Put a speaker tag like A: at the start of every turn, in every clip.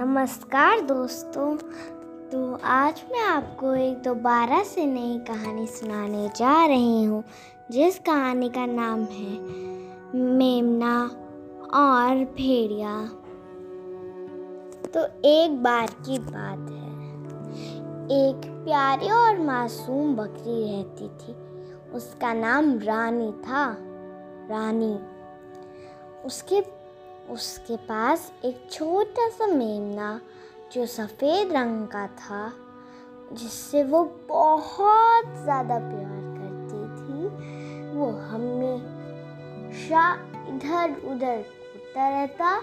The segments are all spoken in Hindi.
A: नमस्कार दोस्तों। तो आज मैं आपको एक दोबारा से नई कहानी सुनाने जा रही हूँ, जिस कहानी का नाम है मेमना और भेड़िया। तो एक बार की बात है। एक प्यारी और मासूम बकरी रहती थी। उसका नाम रानी था। रानी। उसके उसके पास एक छोटा सा मेमना, जो सफ़ेद रंग का था, जिससे वो बहुत ज़्यादा प्यार करती थी। वो हमेशा इधर उधर घूमता रहता,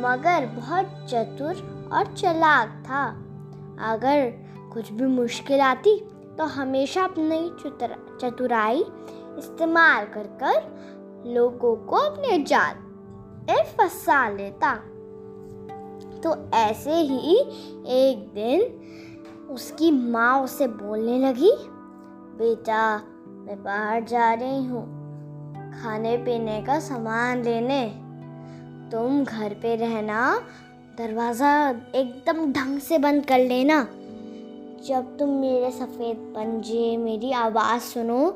A: मगर बहुत चतुर और चलाक था। अगर कुछ भी मुश्किल आती तो हमेशा अपनी चतुराई इस्तेमाल कर कर लोगों को अपने जाल ए फंसा लेता तो ऐसे ही एक दिन उसकी माँ उसे बोलने लगी, बेटा, मैं बाहर जा रही हूँ, खाने पीने का सामान लेने। तुम घर पे रहना, दरवाज़ा एकदम ढंग से बंद कर लेना। जब तुम मेरे सफ़ेद पंजे, मेरी आवाज़ सुनो,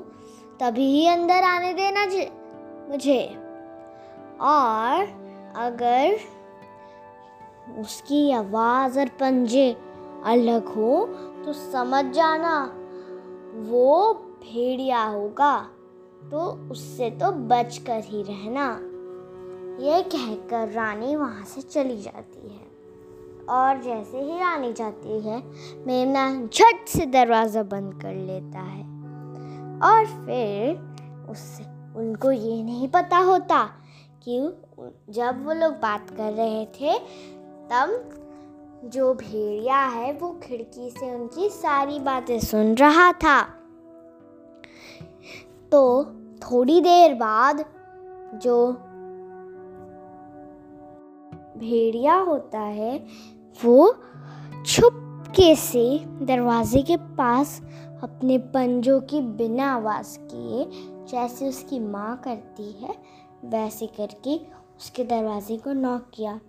A: तभी ही अंदर आने देना मुझे। और अगर उसकी आवाज़ और पंजे अलग हो तो समझ जाना, वो भेड़िया होगा। तो उससे तो बच कर ही रहना। यह कहकर रानी वहाँ से चली जाती है। और जैसे ही रानी जाती है, मेमना झट से दरवाज़ा बंद कर लेता है। और फिर उससे, उनको ये नहीं पता होता कि जब वो लोग बात कर रहे थे, तब जो भेड़िया है, वो खिड़की से उनकी सारी बातें सुन रहा था। तो थोड़ी देर बाद जो भेड़िया होता है, वो छुपके से दरवाजे के पास अपने पंजों की बिना आवाज़ किए, जैसे उसकी माँ करती है वैसे करके उसके दरवाजे को नॉक किया।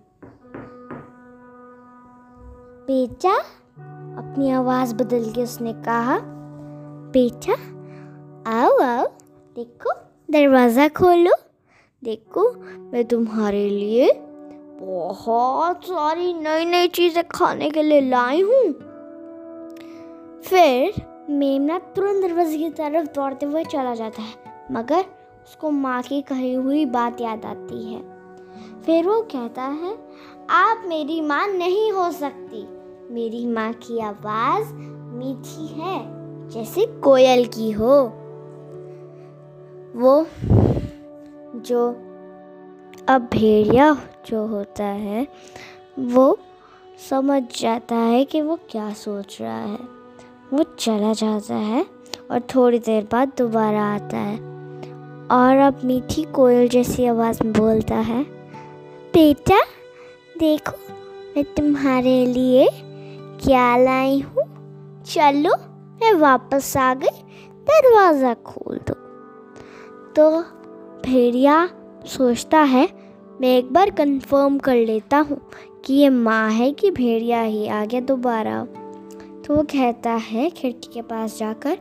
A: बेटा, अपनी आवाज़ बदल के उसने कहा, बेटा, आओ आओ, देखो, दरवाज़ा खोलो। देखो, मैं तुम्हारे लिए बहुत सारी नई नई चीज़ें खाने के लिए लाई हूँ। फिर मेमना तुरंत दरवाजे की तरफ़ दौड़ते हुए चला जाता है, मगर उसको माँ की कही हुई बात याद आती है। फिर वो कहता है, आप मेरी माँ नहीं हो सकती। मेरी माँ की आवाज़ मीठी है, जैसे कोयल की हो। वो जो अब भेड़िया जो होता है, वो समझ जाता है कि वो क्या सोच रहा है। वो चला जाता है और थोड़ी देर बाद दोबारा आता है। और अब मीठी कोयल जैसी आवाज़ में बोलता है, बेटा, देखो, मैं तुम्हारे लिए क्या लाई हूँ। चलो, मैं वापस आ गई, दरवाज़ा खोल दो। तो भेड़िया सोचता है, मैं एक बार कंफर्म कर लेता हूँ कि ये माँ है कि भेड़िया ही आ गया दोबारा। तो वो कहता है, खिड़की के पास जाकर,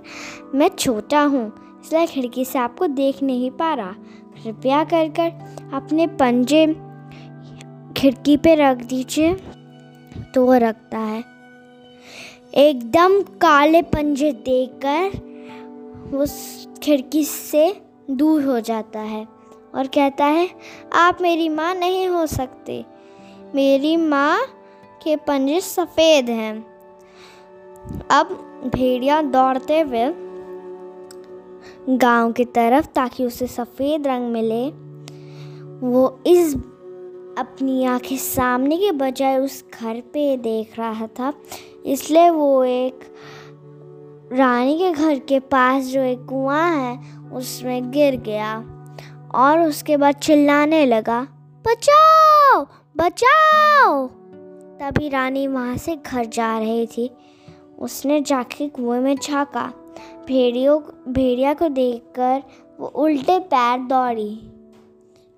A: मैं छोटा हूँ इसलिए खिड़की से आपको देख नहीं पा रहा। कृपया कर कर अपने पंजे खिड़की पे रख दीजिए तो वो रखता है। एकदम काले पंजे देकर उस खिड़की से दूर हो जाता है और कहता है, आप मेरी माँ नहीं हो सकते। मेरी माँ के पंजे सफ़ेद हैं। अब भेड़िया दौड़ते हुए गाँव की तरफ़ ताकि उसे सफ़ेद रंग मिले। वो इस अपनी आँखें सामने के बजाय उस घर पे देख रहा था। इसलिए वो एक रानी के घर के पास जो एक कुआँ है, उसमें गिर गया और उसके बाद चिल्लाने लगा, बचाओ! बचाओ! तभी रानी वहाँ से घर जा रही थी। उसने जाके कुएँ में झाँका। भेड़ियों, भेड़िया को देखकर वो उल्टे पैर दौड़ी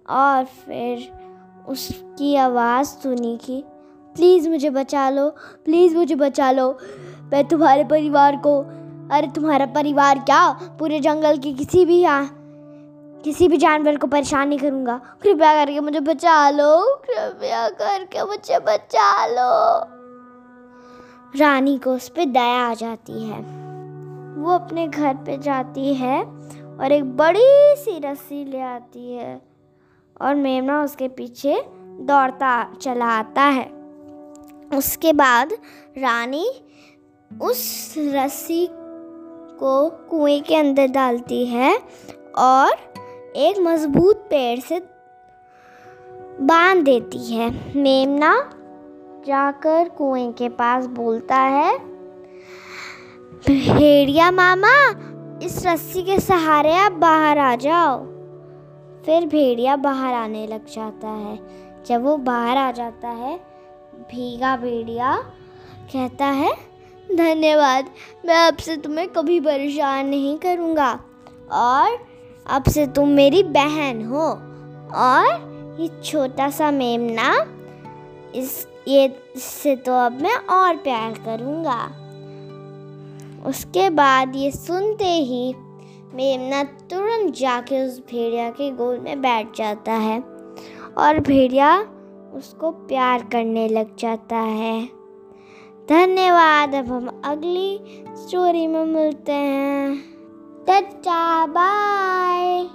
A: और फिर उसकी आवाज़ सुनी कि, प्लीज़ मुझे बचा लो, प्लीज़ मुझे बचा लो। मैं तुम्हारे परिवार को, अरे तुम्हारा परिवार क्या? पूरे जंगल के किसी भी यहाँ, किसी भी जानवर को परेशान नहीं करूँगा। कृपया करके मुझे बचा लो, कृपया करके मुझे बचा लो। रानी को उस पर दया आ जाती है। वो अपने घर पे जाती है और एक बड़ी सी रस्सी ले आती है और मेमना उसके पीछे दौड़ता चला आता है। उसके बाद रानी उस रस्सी को कुएँ के अंदर डालती है और एक मज़बूत पेड़ से बाँध देती है। मेमना जाकर कुएँ के पास बोलता है भेड़िया मामा, इस रस्सी के सहारे आप बाहर आ जाओ। फिर भेड़िया बाहर आने लग जाता है। जब वो बाहर आ जाता है, भीगा भेड़िया कहता है, धन्यवाद, मैं अब से तुम्हें कभी परेशान नहीं करूँगा। और अब से तुम मेरी बहन हो। और ये छोटा सा मेमना, इस, ये, इससे तो अब मैं और प्यार करूँगा। उसके बाद ये सुनते ही मेमना तुरंत जाके उस भेड़िया के गोद में बैठ जाता है और भेड़िया उसको प्यार करने लग जाता है। धन्यवाद, अब हम अगली स्टोरी में मिलते हैं। Tata bye